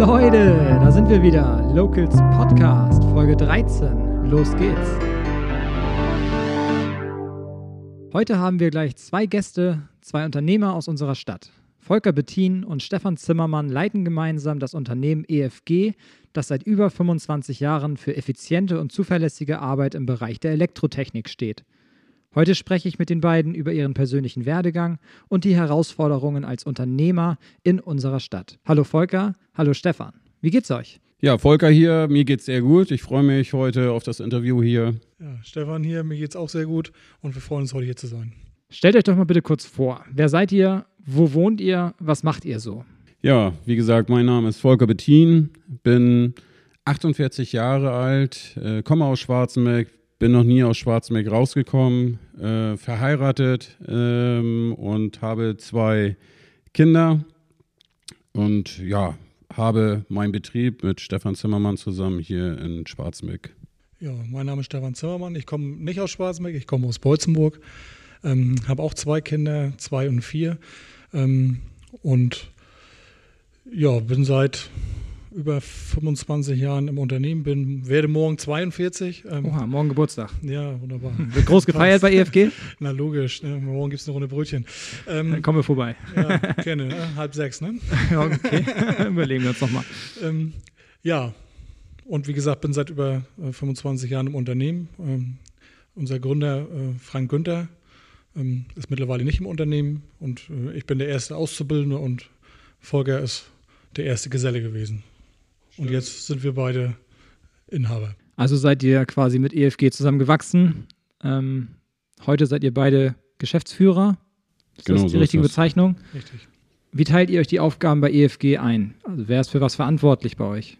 Leute, da sind wir wieder. Locals Podcast, Folge 13. Los geht's. Heute haben wir gleich zwei Gäste, zwei Unternehmer aus unserer Stadt. Volker Bettin und Stefan Zimmermann leiten gemeinsam das Unternehmen EFG, das seit über 25 Jahren für effiziente und zuverlässige Arbeit im Bereich der Elektrotechnik steht. Heute spreche ich mit den beiden über ihren persönlichen Werdegang und die Herausforderungen als Unternehmer in unserer Stadt. Hallo Volker, hallo Stefan. Wie geht's euch? Ja, Volker hier, mir geht's sehr gut. Ich freue mich heute auf das Interview hier. Ja, Stefan hier, mir geht's auch sehr gut und wir freuen uns heute hier zu sein. Stellt euch doch mal bitte kurz vor. Wer seid ihr? Wo wohnt ihr? Was macht ihr so? Ja, wie gesagt, mein Name ist Volker Bettin, bin 48 Jahre alt, äh, komme aus Schwarzenberg, bin noch nie aus Schwarzenberg rausgekommen, äh, verheiratet ähm, und habe zwei Kinder und ja, habe meinen Betrieb mit Stefan Zimmermann zusammen hier in Schwarzenberg. Ja, mein Name ist Stefan Zimmermann. Ich komme nicht aus Schwarzenberg, ich komme aus Beutzenburg. Ähm, habe auch zwei Kinder, zwei und vier. Ähm, und ja, bin seit über 25 Jahren im Unternehmen bin, werde morgen 42. Ähm, Oha, morgen Geburtstag. Ja, wunderbar. Wird groß gefeiert bei EFG? Na logisch, ne? morgen gibt es eine Runde Brötchen. Ähm, Dann kommen wir vorbei. Ja, kenne, ne? halb sechs, ne? ja, okay, überlegen wir uns nochmal. Ähm, ja, und wie gesagt, bin seit über äh, 25 Jahren im Unternehmen. Ähm, unser Gründer äh, Frank Günther ähm, ist mittlerweile nicht im Unternehmen und äh, ich bin der erste Auszubildende und Volker ist der erste Geselle gewesen. Und jetzt sind wir beide Inhaber. Also seid ihr quasi mit EFG zusammengewachsen. Ähm, heute seid ihr beide Geschäftsführer. Ist genau, das die so richtige Bezeichnung? Richtig. Wie teilt ihr euch die Aufgaben bei EFG ein? Also wer ist für was verantwortlich bei euch?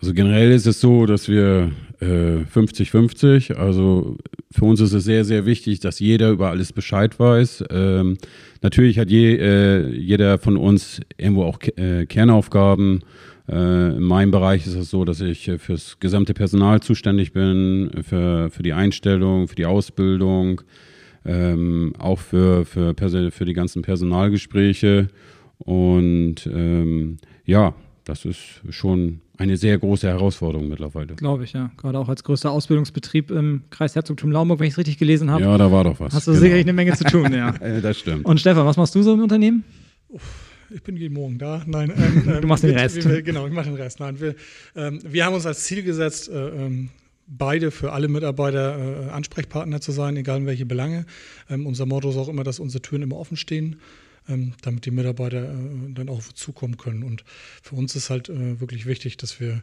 Also generell ist es so, dass wir 50-50, äh, also für uns ist es sehr, sehr wichtig, dass jeder über alles Bescheid weiß. Ähm, natürlich hat je, äh, jeder von uns irgendwo auch äh, Kernaufgaben in meinem Bereich ist es so, dass ich äh, fürs gesamte Personal zuständig bin, für, für die Einstellung, für die Ausbildung, ähm, auch für, für, für die ganzen Personalgespräche. Und ähm, ja, das ist schon eine sehr große Herausforderung mittlerweile. Glaube ich, ja. Gerade auch als größter Ausbildungsbetrieb im Kreis Herzogtum Laumburg, wenn ich es richtig gelesen habe. Ja, da war doch was. Hast du genau. sicherlich eine Menge zu tun, ja. das stimmt. Und Stefan, was machst du so im Unternehmen? Uff ich bin jeden Morgen da. Nein, ähm, du ähm, machst den Rest. Wir, genau, ich mache den Rest. Nein, wir, ähm, wir haben uns als Ziel gesetzt, äh, ähm, beide für alle Mitarbeiter äh, Ansprechpartner zu sein, egal in welche Belange. Ähm, unser Motto ist auch immer, dass unsere Türen immer offen stehen, ähm, damit die Mitarbeiter äh, dann auch zukommen können. Und für uns ist halt äh, wirklich wichtig, dass wir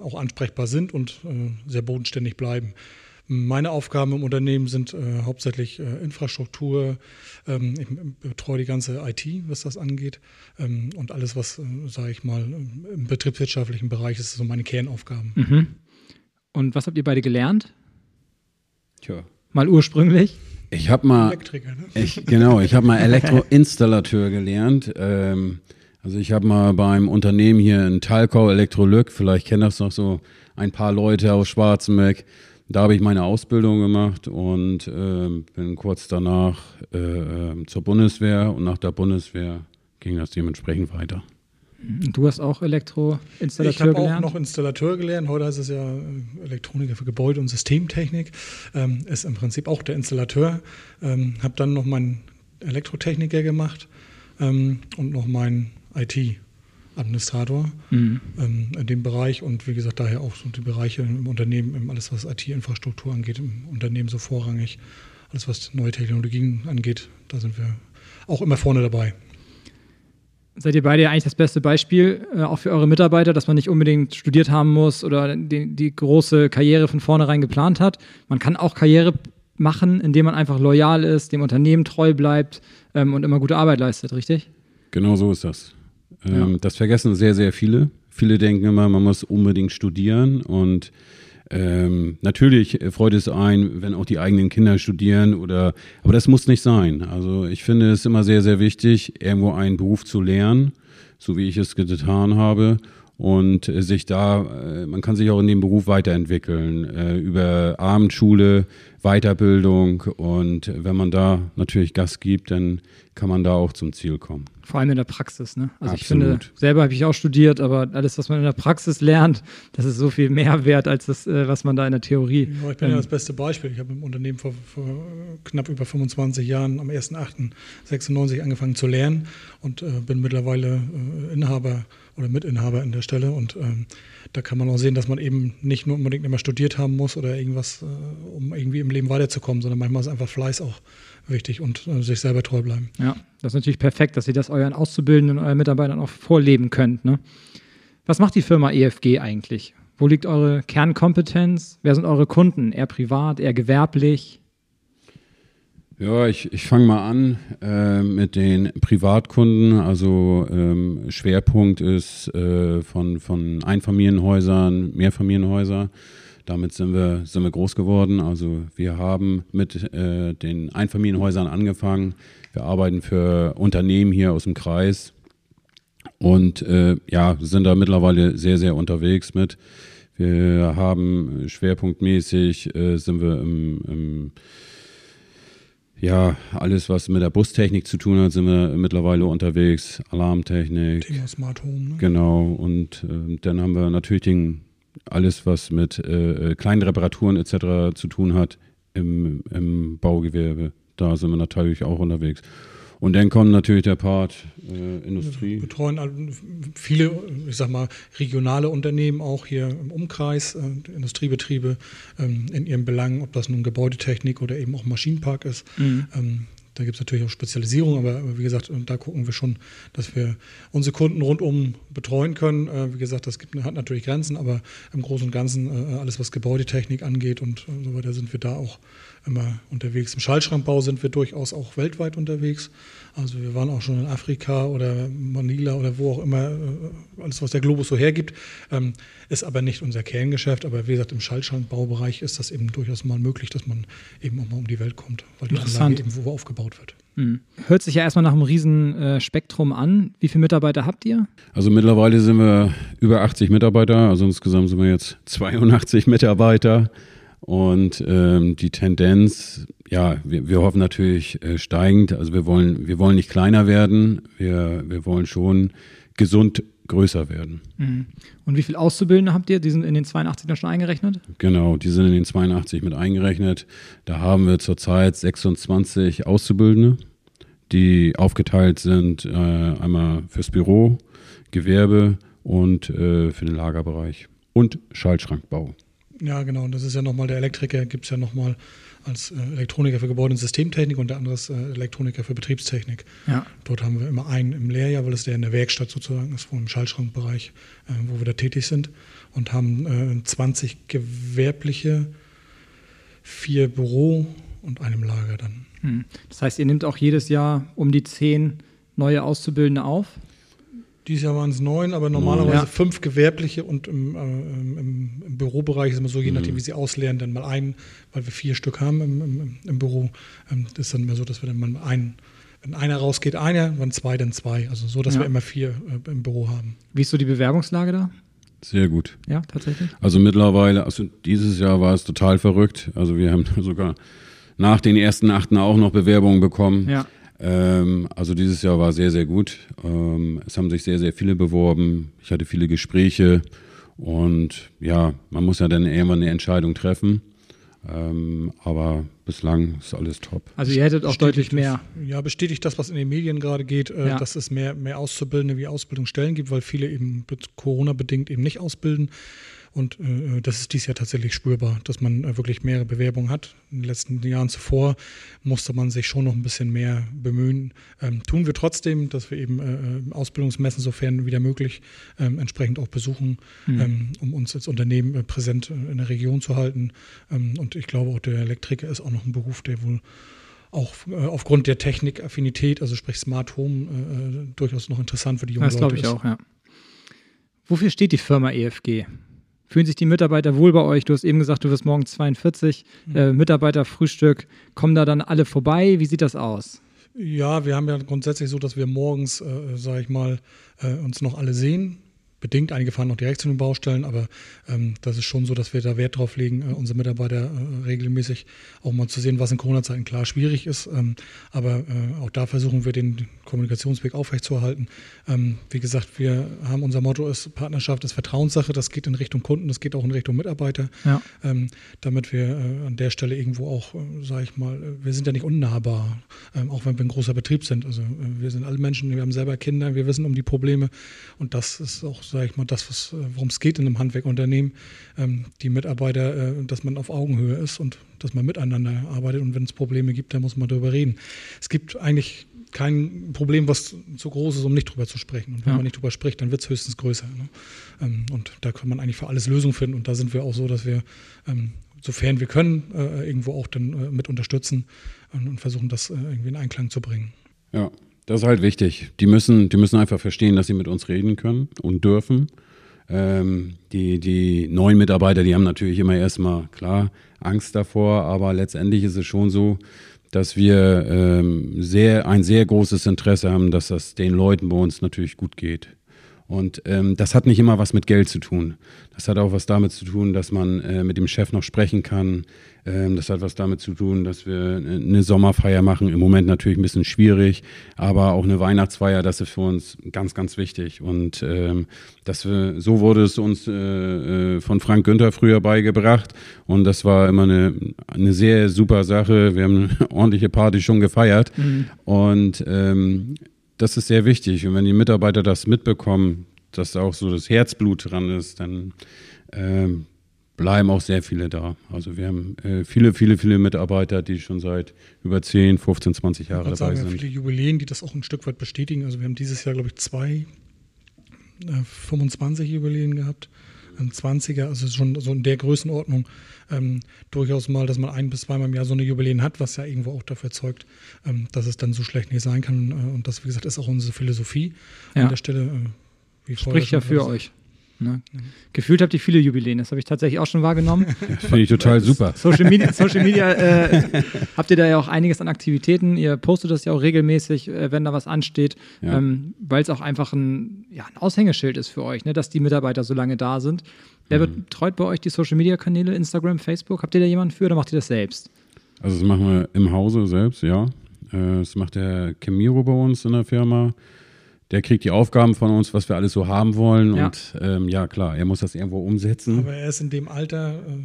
auch ansprechbar sind und äh, sehr bodenständig bleiben. Meine Aufgaben im Unternehmen sind äh, hauptsächlich äh, Infrastruktur. Ähm, ich betreue die ganze IT, was das angeht. Ähm, und alles, was, äh, sage ich mal, im betriebswirtschaftlichen Bereich ist, so meine Kernaufgaben. Mhm. Und was habt ihr beide gelernt? Tja. Mal ursprünglich? Ich habe mal, Elektriker, ne? ich, genau, ich habe mal Elektroinstallateur gelernt. Ähm, also ich habe mal beim Unternehmen hier in Talkau Elektrolyk, vielleicht kennen das noch so ein paar Leute aus Schwarzenberg, da habe ich meine Ausbildung gemacht und äh, bin kurz danach äh, ähm, zur Bundeswehr und nach der Bundeswehr ging das dementsprechend weiter. Du hast auch Elektroinstallateur gelernt? Ich habe auch noch Installateur gelernt. Heute heißt es ja äh, Elektroniker für Gebäude und Systemtechnik. Ähm, ist im Prinzip auch der Installateur. Ähm, habe dann noch meinen Elektrotechniker gemacht ähm, und noch meinen IT. Administrator mhm. ähm, in dem Bereich und wie gesagt, daher auch so die Bereiche im Unternehmen, alles was IT-Infrastruktur angeht, im Unternehmen so vorrangig, alles was neue Technologien angeht, da sind wir auch immer vorne dabei. Seid ihr beide eigentlich das beste Beispiel, äh, auch für eure Mitarbeiter, dass man nicht unbedingt studiert haben muss oder die, die große Karriere von vornherein geplant hat? Man kann auch Karriere machen, indem man einfach loyal ist, dem Unternehmen treu bleibt ähm, und immer gute Arbeit leistet, richtig? Genau so ist das. Ähm, ja. Das vergessen sehr, sehr viele. Viele denken immer, man muss unbedingt studieren und ähm, natürlich freut es ein, wenn auch die eigenen Kinder studieren oder, aber das muss nicht sein. Also ich finde es immer sehr, sehr wichtig, irgendwo einen Beruf zu lernen, so wie ich es getan habe und äh, sich da, äh, man kann sich auch in dem Beruf weiterentwickeln, äh, über Abendschule, Weiterbildung und wenn man da natürlich Gas gibt, dann kann man da auch zum Ziel kommen. Vor allem in der Praxis, ne? Also Absolut. ich finde, selber habe ich auch studiert, aber alles, was man in der Praxis lernt, das ist so viel mehr wert als das, was man da in der Theorie. Ja, ich bin ähm, ja das beste Beispiel. Ich habe im Unternehmen vor, vor knapp über 25 Jahren am 1.8.96 angefangen zu lernen und äh, bin mittlerweile äh, Inhaber oder Mitinhaber in der Stelle. Und ähm, da kann man auch sehen, dass man eben nicht nur unbedingt immer studiert haben muss oder irgendwas, äh, um irgendwie im Leben weiterzukommen, sondern manchmal ist einfach Fleiß auch wichtig und äh, sich selber treu bleiben. Ja, das ist natürlich perfekt, dass ihr das euren Auszubildenden und euren Mitarbeitern auch vorleben könnt. Ne? Was macht die Firma EFG eigentlich? Wo liegt eure Kernkompetenz? Wer sind eure Kunden? Eher privat, eher gewerblich? Ja, ich, ich fange mal an äh, mit den Privatkunden. Also ähm, Schwerpunkt ist äh, von, von Einfamilienhäusern, Mehrfamilienhäuser. Damit sind wir, sind wir groß geworden. Also wir haben mit äh, den Einfamilienhäusern angefangen. Wir arbeiten für Unternehmen hier aus dem Kreis und äh, ja, sind da mittlerweile sehr, sehr unterwegs mit. Wir haben schwerpunktmäßig, äh, sind wir im, im ja, alles, was mit der Bustechnik zu tun hat, sind wir mittlerweile unterwegs. Alarmtechnik. Thema Smart Home. Ne? Genau. Und äh, dann haben wir natürlich den, alles, was mit äh, kleinen Reparaturen etc. zu tun hat im, im Baugewerbe. Da sind wir natürlich auch unterwegs. Und dann kommt natürlich der Part äh, Industrie. Wir betreuen viele, ich sag mal, regionale Unternehmen auch hier im Umkreis, äh, Industriebetriebe ähm, in ihren Belangen, ob das nun Gebäudetechnik oder eben auch Maschinenpark ist. Mhm. Ähm, da gibt es natürlich auch Spezialisierung, aber wie gesagt, da gucken wir schon, dass wir unsere Kunden rundum betreuen können. Äh, wie gesagt, das gibt, hat natürlich Grenzen, aber im Großen und Ganzen äh, alles, was Gebäudetechnik angeht und so weiter, sind wir da auch immer unterwegs. Im Schaltschrankbau sind wir durchaus auch weltweit unterwegs. Also wir waren auch schon in Afrika oder Manila oder wo auch immer, äh, alles was der Globus so hergibt, ähm, ist aber nicht unser Kerngeschäft. Aber wie gesagt, im Schaltschrankbaubereich ist das eben durchaus mal möglich, dass man eben auch mal um die Welt kommt, weil die Anlage eben wo aufgebaut wird. Hm. Hört sich ja erstmal nach einem riesen äh, Spektrum an. Wie viele Mitarbeiter habt ihr? Also mittlerweile sind wir über 80 Mitarbeiter, also insgesamt sind wir jetzt 82 Mitarbeiter. Und ähm, die Tendenz, ja, wir, wir hoffen natürlich äh, steigend. Also wir wollen, wir wollen nicht kleiner werden, wir, wir wollen schon gesund größer werden. Mhm. Und wie viele Auszubildende habt ihr? Die sind in den 82 dann schon eingerechnet? Genau, die sind in den 82 mit eingerechnet. Da haben wir zurzeit 26 Auszubildende, die aufgeteilt sind äh, einmal fürs Büro, Gewerbe und äh, für den Lagerbereich und Schaltschrankbau. Ja, genau. Und das ist ja nochmal der Elektriker, gibt es ja nochmal als äh, Elektroniker für Gebäude- und Systemtechnik und der andere ist äh, Elektroniker für Betriebstechnik. Ja. Dort haben wir immer einen im Lehrjahr, weil es der in der Werkstatt sozusagen ist, wo im Schaltschrankbereich, äh, wo wir da tätig sind und haben 20 gewerbliche, vier Büro und einem Lager dann. Hm. Das heißt, ihr nehmt auch jedes Jahr um die zehn neue Auszubildende auf? Dieses Jahr waren es neun, aber normalerweise ja. fünf gewerbliche und im, äh, im, im, Bürobereich ist immer so, je nachdem, mhm. wie sie ausleeren, dann mal einen, weil wir vier Stück haben im, im, im Büro. Ähm, das ist dann immer so, dass wir dann mal einen, wenn einer rausgeht, einer, wenn zwei, dann zwei. Also so, dass ja. wir immer vier äh, im Büro haben. Wie ist so die Bewerbungslage da? Sehr gut. Ja, tatsächlich. Also mittlerweile, also dieses Jahr war es total verrückt. Also wir haben sogar nach den ersten Achten auch noch Bewerbungen bekommen. Ja. Ähm, also dieses Jahr war sehr, sehr gut. Ähm, es haben sich sehr, sehr viele beworben. Ich hatte viele Gespräche und ja, man muss ja dann irgendwann eine Entscheidung treffen. Ähm, aber bislang ist alles top. Also ihr hättet auch deutlich mehr. Das, ja, bestätigt das, was in den Medien gerade geht, äh, ja. dass es mehr, mehr Auszubildende wie Ausbildungsstellen gibt, weil viele eben Corona-bedingt eben nicht ausbilden. Und äh, das ist dies Jahr tatsächlich spürbar, dass man äh, wirklich mehrere Bewerbungen hat. In den letzten Jahren zuvor musste man sich schon noch ein bisschen mehr bemühen. Ähm, tun wir trotzdem, dass wir eben äh, äh Ausbildungsmessen, sofern wieder möglich, ähm, entsprechend auch besuchen, mhm. ähm, um uns als Unternehmen äh, präsent äh, in der Region zu halten. Ähm, und ich glaube, auch der Elektriker ist auch noch ein Beruf, der wohl auch aufgrund der Technikaffinität, also sprich Smart Home, durchaus noch interessant für die jungen das Leute ist. Das glaube ich auch, ja. Wofür steht die Firma EFG? Fühlen sich die Mitarbeiter wohl bei euch? Du hast eben gesagt, du wirst morgen 42. Mhm. Äh, Mitarbeiterfrühstück. Kommen da dann alle vorbei? Wie sieht das aus? Ja, wir haben ja grundsätzlich so, dass wir morgens, äh, sage ich mal, äh, uns noch alle sehen. Bedingt. Einige fahren noch direkt zu den Baustellen, aber ähm, das ist schon so, dass wir da Wert drauf legen, äh, unsere Mitarbeiter äh, regelmäßig auch mal zu sehen, was in Corona-Zeiten klar schwierig ist. Ähm, aber äh, auch da versuchen wir den Kommunikationsweg aufrechtzuerhalten. Ähm, wie gesagt, wir haben unser Motto ist Partnerschaft ist Vertrauenssache. Das geht in Richtung Kunden, das geht auch in Richtung Mitarbeiter. Ja. Ähm, damit wir äh, an der Stelle irgendwo auch, äh, sage ich mal, äh, wir sind ja nicht unnahbar, ähm, auch wenn wir ein großer Betrieb sind. Also wir sind alle Menschen, wir haben selber Kinder, wir wissen um die Probleme und das ist auch sage ich mal, das, äh, worum es geht in einem Handwerkunternehmen, ähm, die Mitarbeiter, äh, dass man auf Augenhöhe ist und dass man miteinander arbeitet und wenn es Probleme gibt, dann muss man darüber reden. Es gibt eigentlich kein Problem, was zu groß ist, um nicht drüber zu sprechen. Und wenn ja. man nicht drüber spricht, dann wird es höchstens größer. Ne? Ähm, und da kann man eigentlich für alles Lösungen finden. Und da sind wir auch so, dass wir, ähm, sofern wir können, äh, irgendwo auch dann äh, mit unterstützen und, und versuchen, das äh, irgendwie in Einklang zu bringen. Ja, das ist halt wichtig. Die müssen, die müssen einfach verstehen, dass sie mit uns reden können und dürfen. Ähm, die, die neuen Mitarbeiter, die haben natürlich immer erstmal klar Angst davor, aber letztendlich ist es schon so, dass wir ähm, sehr, ein sehr großes Interesse haben, dass das den Leuten bei uns natürlich gut geht. Und ähm, das hat nicht immer was mit Geld zu tun. Das hat auch was damit zu tun, dass man äh, mit dem Chef noch sprechen kann. Ähm, das hat was damit zu tun, dass wir äh, eine Sommerfeier machen. Im Moment natürlich ein bisschen schwierig, aber auch eine Weihnachtsfeier, das ist für uns ganz, ganz wichtig. Und ähm, dass wir, so wurde es uns äh, äh, von Frank Günther früher beigebracht. Und das war immer eine, eine sehr super Sache. Wir haben eine ordentliche Party schon gefeiert. Mhm. Und ähm, das ist sehr wichtig. Und wenn die Mitarbeiter das mitbekommen, dass da auch so das Herzblut dran ist, dann äh, bleiben auch sehr viele da. Also wir haben äh, viele, viele, viele Mitarbeiter, die schon seit über 10, 15, 20 Jahre dabei sagen, sind. Wir haben viele Jubiläen, die das auch ein Stück weit bestätigen. Also wir haben dieses Jahr, glaube ich, zwei äh, 25 Jubiläen gehabt. 20er, also schon so in der Größenordnung ähm, durchaus mal, dass man ein bis zweimal im Jahr so eine Jubiläen hat, was ja irgendwo auch dafür zeugt, ähm, dass es dann so schlecht nicht sein kann. Äh, und das, wie gesagt, ist auch unsere Philosophie ja. an der Stelle. Äh, wie Spricht ja für euch. Ne? Mhm. Gefühlt habt ihr viele Jubiläen, das habe ich tatsächlich auch schon wahrgenommen. Ja, Finde ich total super. Social Media, Social Media äh, habt ihr da ja auch einiges an Aktivitäten. Ihr postet das ja auch regelmäßig, äh, wenn da was ansteht, ja. ähm, weil es auch einfach ein, ja, ein Aushängeschild ist für euch, ne, dass die Mitarbeiter so lange da sind. Wer mhm. betreut bei euch die Social Media Kanäle, Instagram, Facebook? Habt ihr da jemanden für oder macht ihr das selbst? Also, das machen wir im Hause selbst, ja. Äh, das macht der Camiro bei uns in der Firma der kriegt die Aufgaben von uns, was wir alles so haben wollen. Ja. Und ähm, ja, klar, er muss das irgendwo umsetzen. Aber er ist in dem Alter, äh,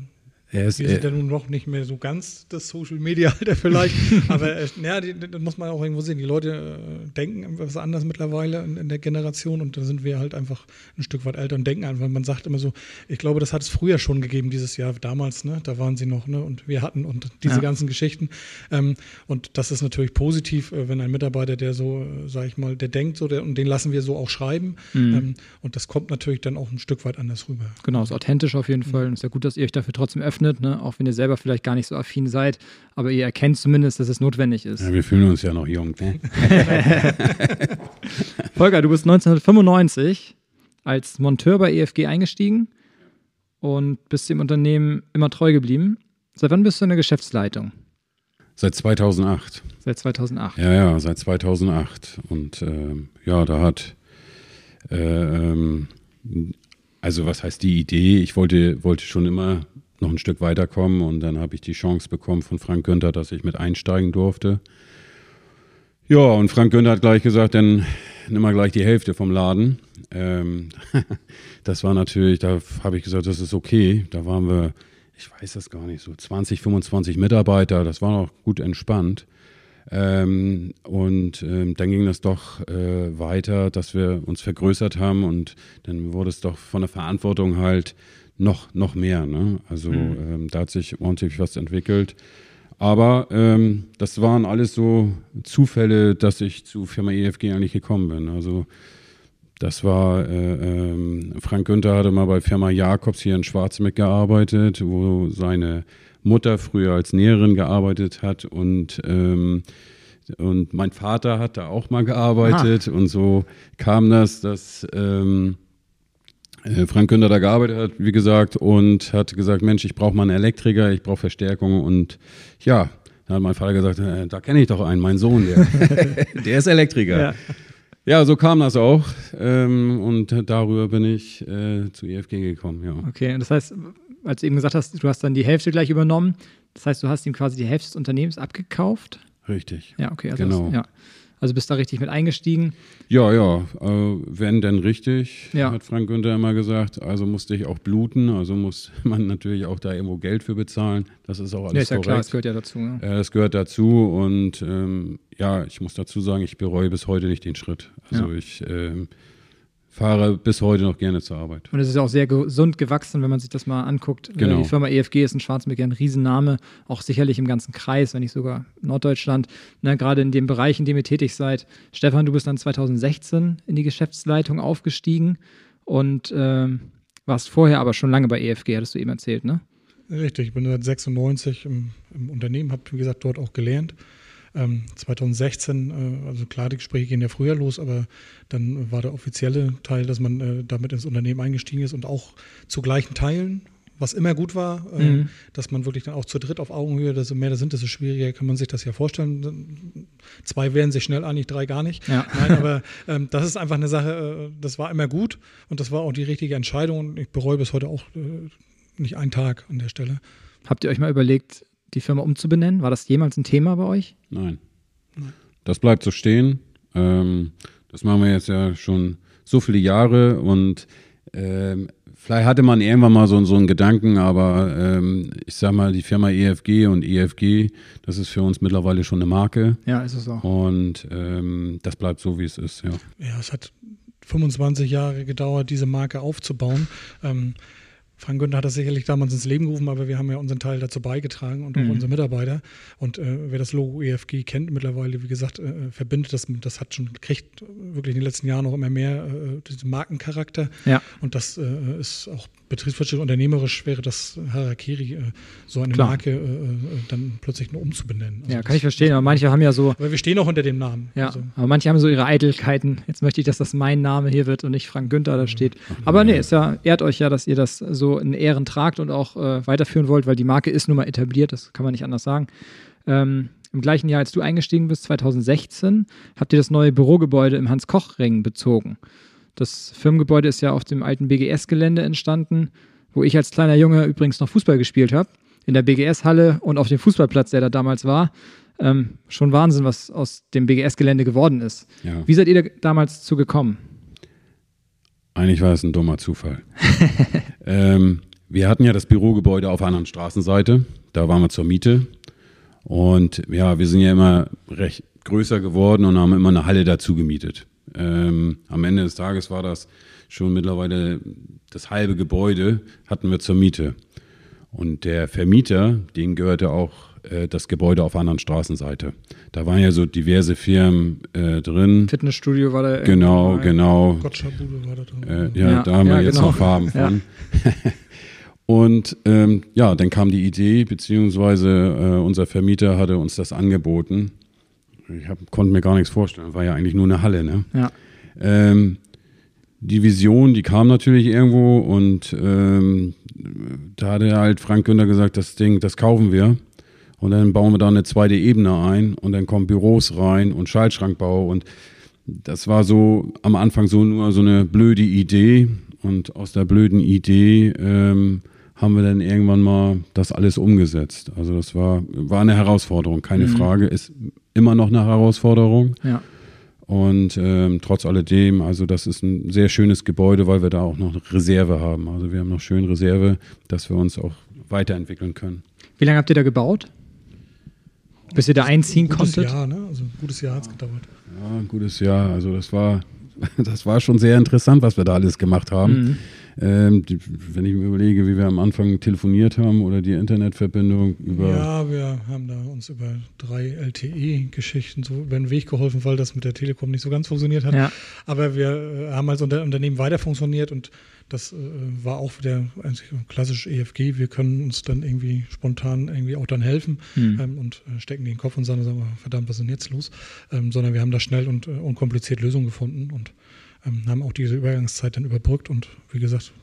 er ist, wir sind ja nun noch nicht mehr so ganz das Social Media Alter vielleicht, aber äh, ja, das muss man auch irgendwo sehen. Die Leute äh, denken etwas anders mittlerweile in, in, der Generation und da sind wir halt einfach ein Stück weit älter und denken einfach. Man sagt immer so, ich glaube, das hat es früher schon gegeben dieses Jahr, damals, ne? Da waren sie noch, ne? Und wir hatten und diese ja. ganzen Geschichten. Ähm, und das ist natürlich positiv, äh, wenn ein Mitarbeiter, der so, äh, sag ich mal, der denkt so, der, und den lassen wir so auch schreiben. Mhm. Ähm, und das kommt natürlich dann auch ein Stück weit anders rüber. Genau, ist authentisch auf jeden Fall. Und es ist ja gut, dass ihr euch dafür trotzdem öffnet öffnet, ne? auch wenn ihr selber vielleicht gar nicht so affin seid, aber ihr erkennt zumindest, dass es notwendig ist. Ja, wir fühlen uns ja noch jung. Ne? Volker, du bist 1995 als Monteur bei EFG eingestiegen und bist dem Unternehmen immer treu geblieben. Seit wann bist du in der Geschäftsleitung? Seit 2008. Seit 2008. Ja, ja, seit 2008. Und äh, ja, da hat äh, ähm, also was heißt die Idee? Ich wollte, wollte schon immer noch ein Stück weiterkommen und dann habe ich die Chance bekommen von Frank Günther, dass ich mit einsteigen durfte. Ja, und Frank Günther hat gleich gesagt, dann nimm mal gleich die Hälfte vom Laden. Ähm, das war natürlich, da habe ich gesagt, das ist okay. Da waren wir, ich weiß das gar nicht, so 20, 25 Mitarbeiter, das war noch gut entspannt. Ähm, und ähm, dann ging das doch äh, weiter, dass wir uns vergrößert haben und dann wurde es doch von der Verantwortung halt noch, noch mehr. Ne? Also mhm. ähm, da hat sich ordentlich was entwickelt. Aber ähm, das waren alles so Zufälle, dass ich zu Firma EFG eigentlich gekommen bin. Also das war, äh, ähm, Frank Günther hatte mal bei Firma Jakobs hier in Schwarzmeck gearbeitet, wo seine Mutter früher als Näherin gearbeitet hat und ähm, und mein Vater hat da auch mal gearbeitet Aha. und so kam das, dass ähm, äh, Frank Günther da gearbeitet hat, wie gesagt, und hat gesagt, Mensch, ich brauche mal einen Elektriker, ich brauche Verstärkung und ja, da hat mein Vater gesagt, äh, da kenne ich doch einen, mein Sohn, der, der ist Elektriker. Ja. Ja, so kam das auch. Ähm, und darüber bin ich äh, zu EFG gekommen, ja. Okay, das heißt, als du eben gesagt hast, du hast dann die Hälfte gleich übernommen. Das heißt, du hast ihm quasi die Hälfte des Unternehmens abgekauft. Richtig. Ja, okay. Also genau. Das, ja. Also bist da richtig mit eingestiegen. Ja, ja, äh, wenn denn richtig, Ja. hat Frank Günther immer gesagt. Also musste ich auch bluten, also muss man natürlich auch da irgendwo Geld für bezahlen. Das ist auch alles ja, ist ja korrekt. klar, das gehört ja dazu. Ne? Äh, Das gehört dazu und ähm, ja, ich muss dazu sagen, ich bereue bis heute nicht den Schritt. Also Ja. ich ähm, fahre bis heute noch gerne zur Arbeit. Und es ist ja auch sehr gesund gewachsen, wenn man sich das mal anguckt. Genau. Die Firma EFG ist in Schwarzenberg ja ein Riesenname, auch sicherlich im ganzen Kreis, wenn nicht sogar Norddeutschland. Ne, gerade in dem Bereich, in dem ihr tätig seid. Stefan, du bist dann 2016 in die Geschäftsleitung aufgestiegen und ähm, warst vorher aber schon lange bei EFG, hattest du eben erzählt, ne? Richtig, ich bin seit 96 im, im Unternehmen, habe wie gesagt dort auch gelernt. Ähm, 2016, äh, also klar, die Gespräche gehen ja früher los, aber dann war der offizielle Teil, dass man äh, damit ins Unternehmen eingestiegen ist und auch zu gleichen Teilen, was immer gut war, äh, Mhm. dass man wirklich dann auch zu dritt auf Augenhöhe, desto mehr das sind, desto schwieriger kann man sich das ja vorstellen. Zwei werden sich schnell einig, drei gar nicht. Ja. Nein, aber ähm, das ist einfach eine Sache, äh, das war immer gut und das war auch die richtige Entscheidung und ich bereue bis heute auch äh, nicht einen Tag an der Stelle. Habt ihr euch mal überlegt, die Firma umzubenennen? War das jemals ein Thema bei euch? Nein. Das bleibt so stehen. Ähm, das machen wir jetzt ja schon so viele Jahre und ähm, vielleicht hatte man irgendwann mal so, so einen Gedanken, aber ähm, ich sag mal, die Firma EFG und EFG, das ist für uns mittlerweile schon eine Marke Ja, ist es auch. und ähm, das bleibt so, wie es ist, ja. Ja, es hat 25 Jahre gedauert, diese Marke aufzubauen. Ähm, Frank Günther hat das sicherlich damals ins Leben gerufen, aber wir haben ja unseren Teil dazu beigetragen und auch Mhm. unsere Mitarbeiter. Und äh, wer das Logo EFG kennt mittlerweile, wie gesagt, äh, verbindet das, mit- das hat schon, kriegt wirklich in den letzten Jahren noch immer mehr äh, diesen Markencharakter. Ja. Und das äh, ist auch betriebswirtschaftlich, unternehmerisch wäre das Harakiri, äh, so eine Klar. Marke äh, äh, dann plötzlich nur umzubenennen. Also Ja, kann ich verstehen, aber manche haben ja so, Aber wir stehen auch unter dem Namen. Ja, Also, aber manche haben so ihre Eitelkeiten. Jetzt möchte ich, dass das mein Name hier wird und nicht Frank Günther da steht. Aber nee, es ja, ehrt euch ja, dass ihr das so in Ehren tragt und auch äh, weiterführen wollt, weil die Marke ist nun mal etabliert, das kann man nicht anders sagen. Ähm, Im gleichen Jahr, als du eingestiegen bist, 2016, habt ihr das neue Bürogebäude im Hans-Koch-Ring bezogen. Das Firmengebäude ist ja auf dem alten BGS-Gelände entstanden, wo ich als kleiner Junge übrigens noch Fußball gespielt habe. In der BGS-Halle und auf dem Fußballplatz, der da damals war. Ähm, schon Wahnsinn, was aus dem BGS-Gelände geworden ist. ja. Wie seid ihr da damals zu gekommen? Eigentlich war es ein dummer Zufall. ähm, wir hatten ja das Bürogebäude auf der anderen Straßenseite. Da waren wir zur Miete. Und ja, wir sind ja immer recht größer geworden und haben immer eine Halle dazu gemietet. Ähm, am Ende des Tages war das schon mittlerweile das halbe Gebäude hatten wir zur Miete. Und der Vermieter, dem gehörte auch äh, das Gebäude auf der anderen Straßenseite. Da waren ja so diverse Firmen äh, drin. Fitnessstudio war da. Genau, irgendwie- genau. Gottscha-Bude war da drin. Äh, ja, Ja, da haben ja, wir jetzt genau. noch Farben Ja. von. Und ähm, ja, dann kam die Idee, beziehungsweise äh, unser Vermieter hatte uns das angeboten. Ich hab, konnte mir gar nichts vorstellen, war ja eigentlich nur eine Halle. Ne? Ja. Ähm, die Vision, die kam natürlich irgendwo und ähm, da hatte halt Frank Günther gesagt, das Ding, das kaufen wir. Und dann bauen wir da eine zweite Ebene ein und dann kommen Büros rein und Schaltschrankbau und das war so am Anfang so nur so eine blöde Idee und aus der blöden Idee ähm, haben wir dann irgendwann mal das alles umgesetzt. Also das war, war eine Herausforderung, keine Mhm. Frage, ist immer noch eine Herausforderung. Ja. Und ähm, trotz alledem, also das ist ein sehr schönes Gebäude, weil wir da auch noch Reserve haben. Also wir haben noch schön Reserve, dass wir uns auch weiterentwickeln können. Wie lange habt ihr da gebaut? Bis ihr da einziehen gutes konntet? Jahr, ne? Also ein gutes Jahr hat es gedauert. Ja, ein gutes Jahr. Also das war, das war schon sehr interessant, was wir da alles gemacht haben. Mhm. Ähm, die, wenn ich mir überlege, wie wir am Anfang telefoniert haben oder die Internetverbindung über. Ja, wir haben da uns über drei LTE-Geschichten so über den Weg geholfen, weil das mit der Telekom nicht so ganz funktioniert hat. Ja. Aber wir äh, haben als Unter Unternehmen weiter funktioniert und das äh, war auch wieder eigentlich klassisch EFG. Wir können uns dann irgendwie spontan irgendwie auch dann helfen Mhm. ähm, und äh, stecken den Kopf und sagen, sagen wir, verdammt, was ist denn jetzt los? Ähm, sondern wir haben da schnell und äh, unkompliziert Lösungen gefunden und ähm, haben auch diese Übergangszeit dann überbrückt und wie gesagt,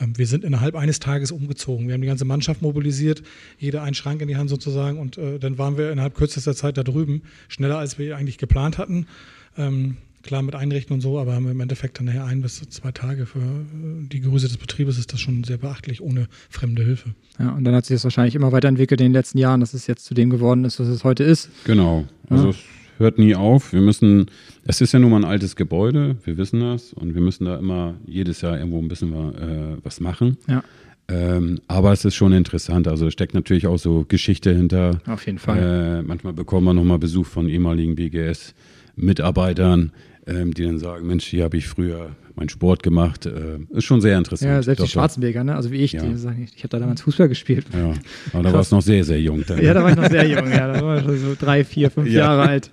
ähm, wir sind innerhalb eines Tages umgezogen. Wir haben die ganze Mannschaft mobilisiert, jeder einen Schrank in die Hand sozusagen und äh, dann waren wir innerhalb kürzester Zeit da drüben, schneller als wir eigentlich geplant hatten. Ähm, klar mit einrichten und so, aber haben wir im Endeffekt dann nachher ein bis zwei Tage für äh, die Größe des Betriebes ist das schon sehr beachtlich ohne fremde Hilfe. Ja, und dann hat sich das wahrscheinlich immer weiterentwickelt in den letzten Jahren, dass es jetzt zu dem geworden ist, was es heute ist. Genau. Also ja. Hört nie auf. Wir müssen, es ist ja nun mal ein altes Gebäude, wir wissen das und wir müssen da immer jedes Jahr irgendwo ein bisschen äh, was machen. Ja. Ähm, aber es ist schon interessant. Also es steckt natürlich auch so Geschichte hinter. Auf jeden Fall. Äh, manchmal bekommen wir nochmal Besuch von ehemaligen BGS-Mitarbeitern, ähm, die dann sagen, Mensch, hier habe ich früher meinen Sport gemacht. Äh, ist schon sehr interessant. Ja, selbst doch, die Schwarzenberger, ne? also wie ich, ja. die sagen, ich, ich habe da damals Fußball gespielt. Ja, aber da warst du noch sehr, sehr jung. Dann. Ja, da war ich noch sehr jung, ja, da war ich so drei, vier, fünf ja. Jahre alt.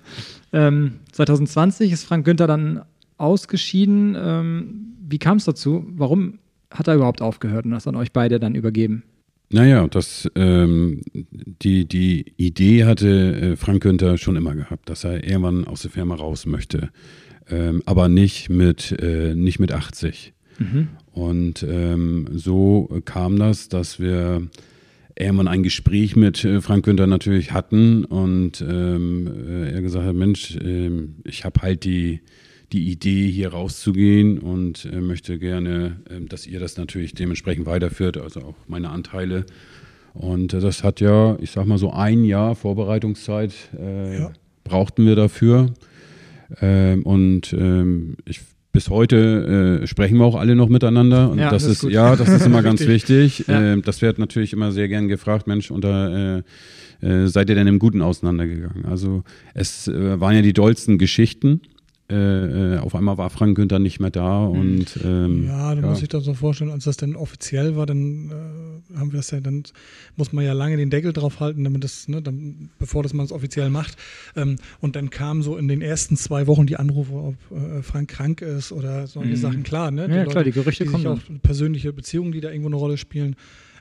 Ähm, 2020 ist Frank Günther dann ausgeschieden. Ähm, wie kam es dazu? Warum hat er überhaupt aufgehört und das an euch beide dann übergeben? Naja, das, ähm, die, die Idee hatte äh, Frank Günther schon immer gehabt, dass er irgendwann aus der Firma raus möchte. Ähm, aber nicht mit, äh, nicht mit 80. Mhm. Und ähm, so kam das, dass wir irgendwann ein Gespräch mit äh, Frank Günther natürlich hatten und ähm, äh, er gesagt hat, Mensch, äh, ich habe halt die, die Idee, hier rauszugehen und äh, möchte gerne, äh, dass ihr das natürlich dementsprechend weiterführt, also auch meine Anteile. Und äh, das hat ja, ich sag mal so ein Jahr Vorbereitungszeit äh, ja. brauchten wir dafür. Ähm, und ähm, ich bis heute äh, sprechen wir auch alle noch miteinander und ja, das, das ist, ja das ist immer ganz wichtig. Ja. Äh, das wird natürlich immer sehr gern gefragt, Mensch, unter äh, äh, seid ihr denn im Guten auseinandergegangen? Also es äh, waren ja die dollsten Geschichten äh, äh, auf einmal war Frank Günther nicht mehr da und ähm, ja, da ja. muss ich das so vorstellen, als das dann offiziell war, dann äh, haben wir das ja, dann muss man ja lange den Deckel drauf halten, damit das, ne, dann, bevor das man es offiziell macht. Ähm, und dann kam so in den ersten zwei Wochen die Anrufe, ob äh, Frank krank ist oder solche mhm. Sachen, klar, ne? Die ja, Leute, klar, die Gerüchte die kommen. Auch persönliche Beziehungen, die da irgendwo eine Rolle spielen.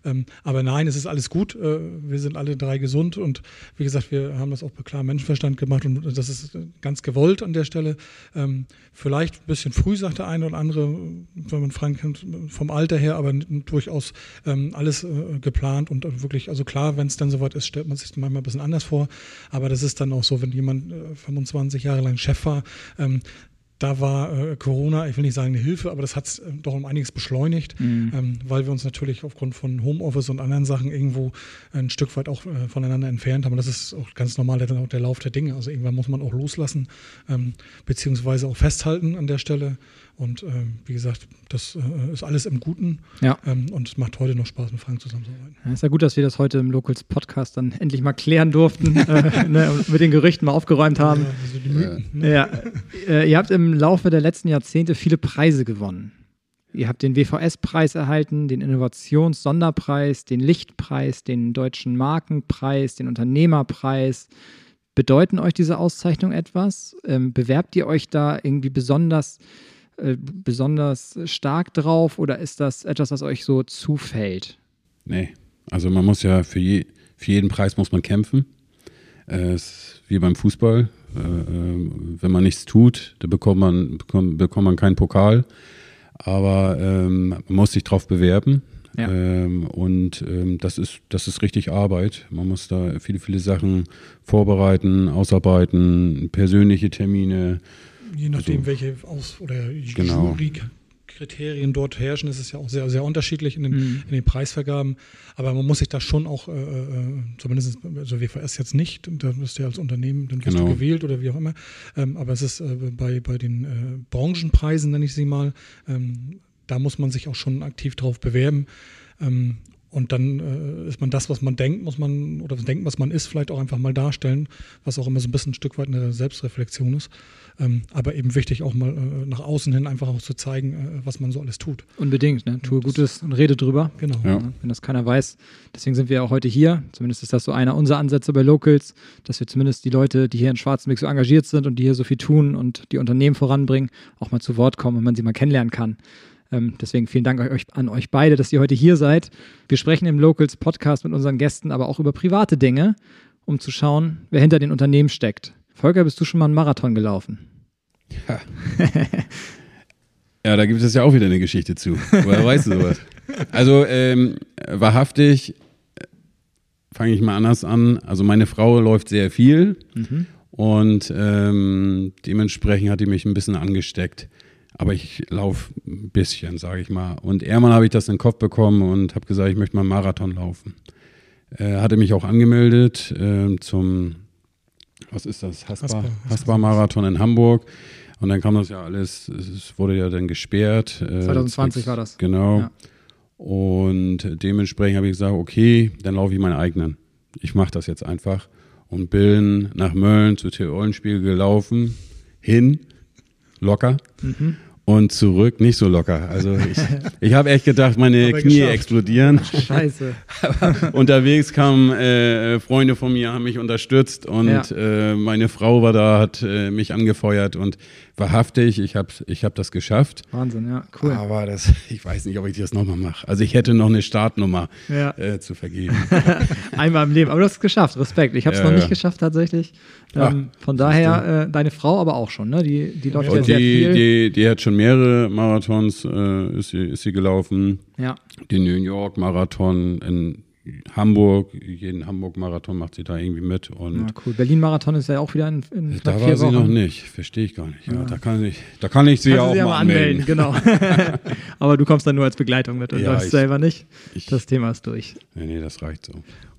Ähm, aber nein, es ist alles gut. Äh, wir sind alle drei gesund und wie gesagt, wir haben das auch bei klarem Menschenverstand gemacht und das ist ganz gewollt an der Stelle. Ähm, vielleicht ein bisschen früh, sagt der eine oder andere, wenn man Frank kennt, vom Alter her, aber durchaus ähm, alles äh, geplant und wirklich, also klar, wenn es dann soweit ist, stellt man sich manchmal ein bisschen anders vor. Aber das ist dann auch so, wenn jemand 25 äh, Jahre lang Chef war, da war äh, Corona, ich will nicht sagen eine Hilfe, aber das hat es äh, doch um einiges beschleunigt, mhm. ähm, weil wir uns natürlich aufgrund von Homeoffice und anderen Sachen irgendwo ein Stück weit auch äh, voneinander entfernt haben. Das ist auch ganz normal der, der Lauf der Dinge. Also irgendwann muss man auch loslassen, ähm, beziehungsweise auch festhalten an der Stelle. Und äh, wie gesagt, das äh, ist alles im Guten. Ja. Ähm, und es macht heute noch Spaß, mit Frank zusammenzuarbeiten. Ja, ist ja gut, dass wir das heute im Locals Podcast dann endlich mal klären durften äh, ne, und mit den Gerüchten mal aufgeräumt haben. Ja, also die Mythen, ne? ja. Äh, ihr habt im Laufe der letzten Jahrzehnte viele Preise gewonnen. Ihr habt den WVS-Preis erhalten, den Innovations-Sonderpreis, den Lichtpreis, den Deutschen Markenpreis, den Unternehmerpreis. Bedeuten euch diese Auszeichnungen etwas? Ähm, bewerbt ihr euch da irgendwie besonders äh, besonders stark drauf oder ist das etwas, was euch so zufällt? Nee, also man muss ja für, je, für jeden Preis muss man kämpfen. Äh, ist wie beim Fußball. Äh, äh, wenn man nichts tut, dann bekommt man, bekommt, bekommt man keinen Pokal. Aber ähm, man muss sich darauf bewerben. Ja. Ähm, und ähm, das, ist, das ist richtig Arbeit. Man muss da viele, viele Sachen vorbereiten, ausarbeiten, persönliche Termine, Je nachdem, also, welche Aus- oder genau. Jury-Kriterien dort herrschen, ist es ja auch sehr, sehr unterschiedlich in den, mhm. in den Preisvergaben. Aber man muss sich da schon auch, äh, äh zumindest, also WVS jetzt nicht, da wirst du ja als Unternehmen, dann wirst genau. du gewählt oder wie auch immer. Ähm, aber es ist äh, bei, bei den äh, Branchenpreisen, nenne ich sie mal, ähm, da muss man sich auch schon aktiv drauf bewerben. Ähm, und dann äh, ist man das, was man denkt, muss man, oder denkt, was man ist, vielleicht auch einfach mal darstellen, was auch immer so ein bisschen ein Stück weit eine Selbstreflexion ist. Ähm, aber eben wichtig, auch mal äh, nach außen hin einfach auch zu zeigen, äh, was man so alles tut. Unbedingt, ne? Tue Gutes und rede drüber. Genau. Ja. Wenn das keiner weiß. Deswegen sind wir auch heute hier. Zumindest ist das so einer unserer Ansätze bei Locals, dass wir zumindest die Leute, die hier in Schwarzenberg so engagiert sind und die hier so viel tun und die Unternehmen voranbringen, auch mal zu Wort kommen und man sie mal kennenlernen kann. Ähm, deswegen vielen Dank euch, an euch beide, dass ihr heute hier seid. Wir sprechen im Locals Podcast mit unseren Gästen aber auch über private Dinge, um zu schauen, wer hinter den Unternehmen steckt. Volker, bist du schon mal einen Marathon gelaufen? Ja. ja, da gibt es ja auch wieder eine Geschichte zu. Woher weißt du sowas? Also, ähm, wahrhaftig äh, fange ich mal anders an. Also, meine Frau läuft sehr viel. Mhm. Und ähm, dementsprechend hat die mich ein bisschen angesteckt. Aber ich laufe ein bisschen, sage ich mal. Und irgendwann habe ich das in den Kopf bekommen und habe gesagt, ich möchte mal einen Marathon laufen. Äh, hatte mich auch angemeldet äh, zum, was ist das, Haspa, Haspa Marathon in Hamburg. Und dann kam das ja alles, es wurde ja dann gesperrt. Äh, 2020 war das. Genau. Ja. Und dementsprechend habe ich gesagt, okay, dann laufe ich meinen eigenen. Ich mache das jetzt einfach. Und bin nach Mölln zu Theo Eulenspiel gelaufen, hin, locker. Mhm und zurück nicht so locker. Also ich, ich habe echt gedacht, meine Knie geschafft. explodieren. Scheiße. unterwegs kamen äh, Freunde von mir, haben mich unterstützt und ja. äh, meine Frau war da, hat äh, mich angefeuert und wahrhaftig, ich habe ich hab das geschafft. Wahnsinn, ja, cool. Aber das, ich weiß nicht, ob ich das nochmal mache. Also ich hätte noch eine Startnummer ja. äh, zu vergeben. Einmal im Leben, aber du hast es geschafft, Respekt. Ich habe es ja, noch nicht geschafft tatsächlich. Ähm, von daher, äh, deine Frau aber auch schon, ne? Die, die läuft ja sehr die, viel. Die, die hat schon mehrere Marathons, äh, ist, sie, ist sie gelaufen. Ja. Den New York Marathon in Hamburg, jeden Hamburg-Marathon macht sie da irgendwie mit. Und ja, cool. Berlin-Marathon ist ja auch wieder in, in Da war sie Wochen. noch nicht, verstehe ich gar nicht. Ja, ja, Da, kann ich, da kann ich sie ja auch sie mal anmelden. Genau. Aber du kommst dann nur als Begleitung mit und ja, läufst selber nicht. Ich, das Thema ist durch. Nee, nee, das reicht so.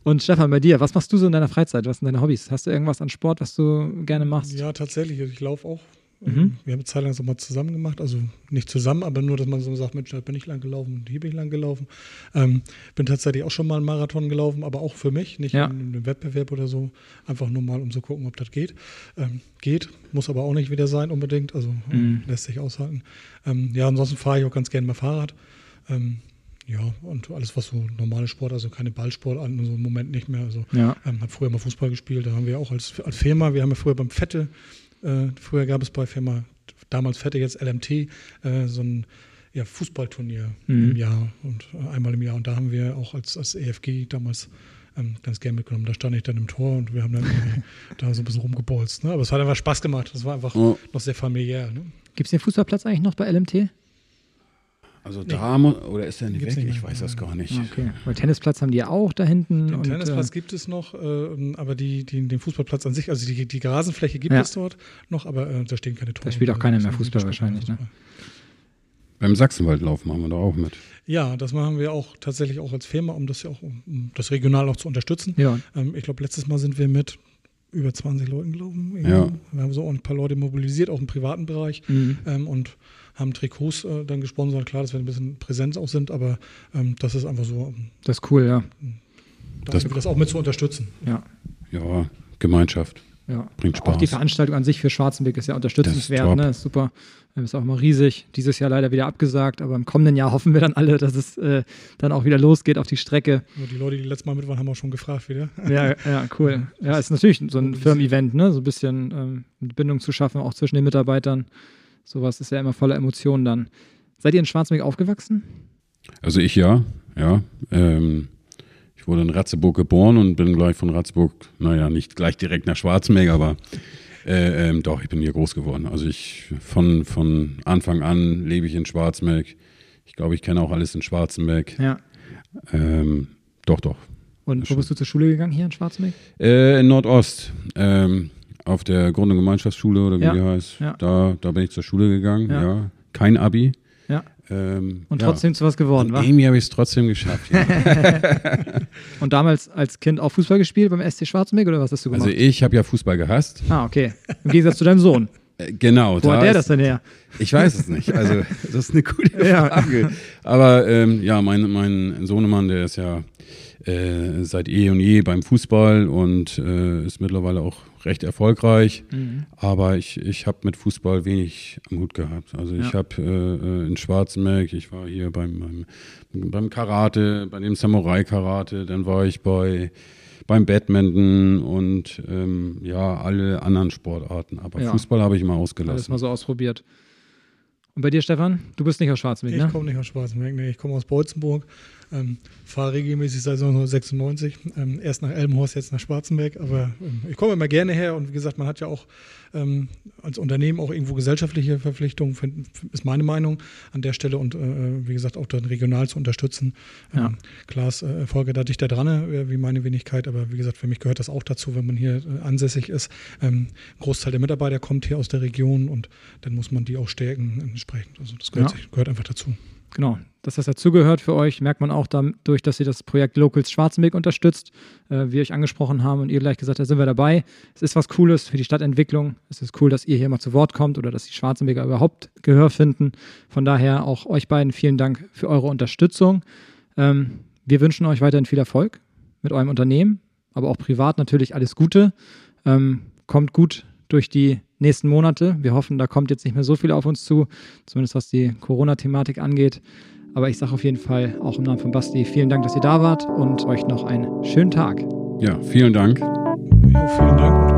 Und Stefan, bei dir, was machst du so in deiner Freizeit? Was sind deine Hobbys? Hast du irgendwas an Sport, was du gerne machst? Ja, tatsächlich. Ich laufe auch Mhm. Wir haben eine Zeit lang so mal zusammen gemacht, also nicht zusammen, aber nur, dass man so sagt, Mensch, da bin ich lang gelaufen und hier bin ich lang gelaufen. Ähm, bin tatsächlich auch schon mal einen Marathon gelaufen, aber auch für mich, nicht ja. in, in einem Wettbewerb oder so, einfach nur mal, um zu gucken, ob das geht. Ähm, geht, muss aber auch nicht wieder sein unbedingt, also mhm. lässt sich aushalten. Ähm, ja, ansonsten fahre ich auch ganz gerne mal Fahrrad. Ähm, ja, und alles, was so normale Sport, also keine Ballsport an, so im Moment nicht mehr. Also ja. ähm, habe früher mal Fußball gespielt, da haben wir auch als, als Firma, wir haben ja früher beim Fette äh, früher gab es bei Firma, damals Fette, jetzt LMT, äh, so ein ja, Fußballturnier mhm. im Jahr und äh, einmal im Jahr. Und da haben wir auch als, als EFG damals ähm, ganz gern mitgenommen. Da stand ich dann im Tor und wir haben dann da so ein bisschen rumgebolzt. Ne? Aber es hat einfach Spaß gemacht. Das war einfach oh. noch sehr familiär. Ne? Gibt es den Fußballplatz eigentlich noch bei LMT? Also nee. da oder ist er nicht Gibt's weg? Nicht ich weiß das gar nicht. Okay. Weil Tennisplatz haben die ja auch da hinten. Den und, Tennisplatz äh, gibt es noch, äh, aber die, die, den Fußballplatz an sich, also die, die Rasenfläche gibt ja. es dort noch, aber äh, da stehen keine Tore. Da spielt auch keiner mehr Fußball wahrscheinlich. Ne? Beim Sachsenwaldlauf machen wir da auch mit. Ja, das machen wir auch tatsächlich auch als Firma, um das ja auch, um das regional auch zu unterstützen. Ja. Ähm, ich glaube, letztes Mal sind wir mit über 20 Leuten gelaufen. Ja. Wir haben so auch ein paar Leute mobilisiert, auch im privaten Bereich. Mhm. Ähm, und haben Trikots äh, dann gesponsert. Klar, dass wir ein bisschen Präsenz auch sind, aber ähm, das ist einfach so. Ähm, das ist cool, ja. Das, das auch mit zu unterstützen. Ja. Ja, Gemeinschaft. Ja. Bringt Spaß. Auch die Veranstaltung an sich für Schwarzenberg ist ja unterstützenswert, ist ne? Ist super. Das ist auch mal riesig. Dieses Jahr leider wieder abgesagt, aber im kommenden Jahr hoffen wir dann alle, dass es äh, dann auch wieder losgeht auf die Strecke. die Leute, die letztes Mal mit waren, haben auch schon gefragt wieder. Ja, ja, cool. Ja, ist natürlich so ein Firmen-Event, ne? So ein bisschen ähm, Bindung zu schaffen, auch zwischen den Mitarbeitern. Sowas ist ja immer voller Emotionen dann. Seid ihr in Schwarzenberg aufgewachsen? Also ich ja, ja. Ähm, ich wurde in Ratzeburg geboren und bin gleich von Ratzeburg, naja, nicht gleich direkt nach Schwarzenberg, aber äh, ähm, doch, ich bin hier groß geworden. Also ich von, von Anfang an lebe ich in Schwarzenberg. Ich glaube, ich kenne auch alles in Schwarzenberg. Ja. Ähm, doch, doch. Und wo bist du zur Schule gegangen hier in Schwarzenberg? Äh, in Nordost. Ähm, auf der Grund- und Gemeinschaftsschule oder wie ja. die heißt. Ja. Da, da bin ich zur Schule gegangen, ja. ja. Kein Abi. Ja. Ähm, und trotzdem zu was geworden, war? Irgendwie habe ich es trotzdem geschafft. Ja. und damals als Kind auch Fußball gespielt beim SC Schwarzenberg oder was hast du gemacht? Also ich habe ja Fußball gehasst. Ah, okay. Im Gegensatz zu deinem Sohn. Äh, genau. Wo hat der ist, das denn her? Ich weiß es nicht. Also das ist eine gute Frage. Aber ähm, ja, mein, mein Sohnemann, der ist ja äh, seit eh und je beim Fußball und äh, ist mittlerweile auch recht erfolgreich. Mhm. Aber ich, ich habe mit Fußball wenig am Hut gehabt. Also ich ja. habe äh, äh, in Schwarzenberg, ich war hier beim, beim, beim Karate, bei dem Samurai-Karate, dann war ich bei beim Badminton und ähm, ja, alle anderen Sportarten. Aber ja. Fußball habe ich mal ausgelassen. Alles mal so ausprobiert. Und bei dir, Stefan? Du bist nicht aus Schwarzenberg, ich ne? Ich komme nicht aus Schwarzenberg, nee, ich komme aus Beutzenburg. Ähm, fahre regelmäßig seit 1996. Ähm, erst nach Elmhorst, jetzt nach Schwarzenberg. Aber ähm, ich komme immer gerne her und wie gesagt, man hat ja auch ähm, als Unternehmen auch irgendwo gesellschaftliche Verpflichtungen, find, ist meine Meinung an der Stelle und äh, wie gesagt auch dann regional zu unterstützen. Ähm, ja. Klar ist äh, Folge da dichter dran, äh, wie meine Wenigkeit, aber wie gesagt, für mich gehört das auch dazu, wenn man hier äh, ansässig ist. Ähm, ein Großteil der Mitarbeiter kommt hier aus der Region und dann muss man die auch stärken entsprechend. Also das gehört, ja. sich, gehört einfach dazu. Genau, dass das dazugehört für euch, merkt man auch dadurch, dass ihr das Projekt Locals Schwarzenberg unterstützt, äh, wie euch angesprochen haben und ihr gleich gesagt habt, da sind wir dabei. Es ist was Cooles für die Stadtentwicklung. Es ist cool, dass ihr hier mal zu Wort kommt oder dass die Schwarzenberger überhaupt Gehör finden. Von daher auch euch beiden vielen Dank für eure Unterstützung. Ähm, wir wünschen euch weiterhin viel Erfolg mit eurem Unternehmen, aber auch privat natürlich alles Gute. Ähm, kommt gut durch die nächsten Monate. Wir hoffen, da kommt jetzt nicht mehr so viel auf uns zu, zumindest was die Corona-Thematik angeht. Aber ich sage auf jeden Fall auch im Namen von Basti vielen Dank, dass ihr da wart und euch noch einen schönen Tag. Ja, vielen Dank. Ja, vielen Dank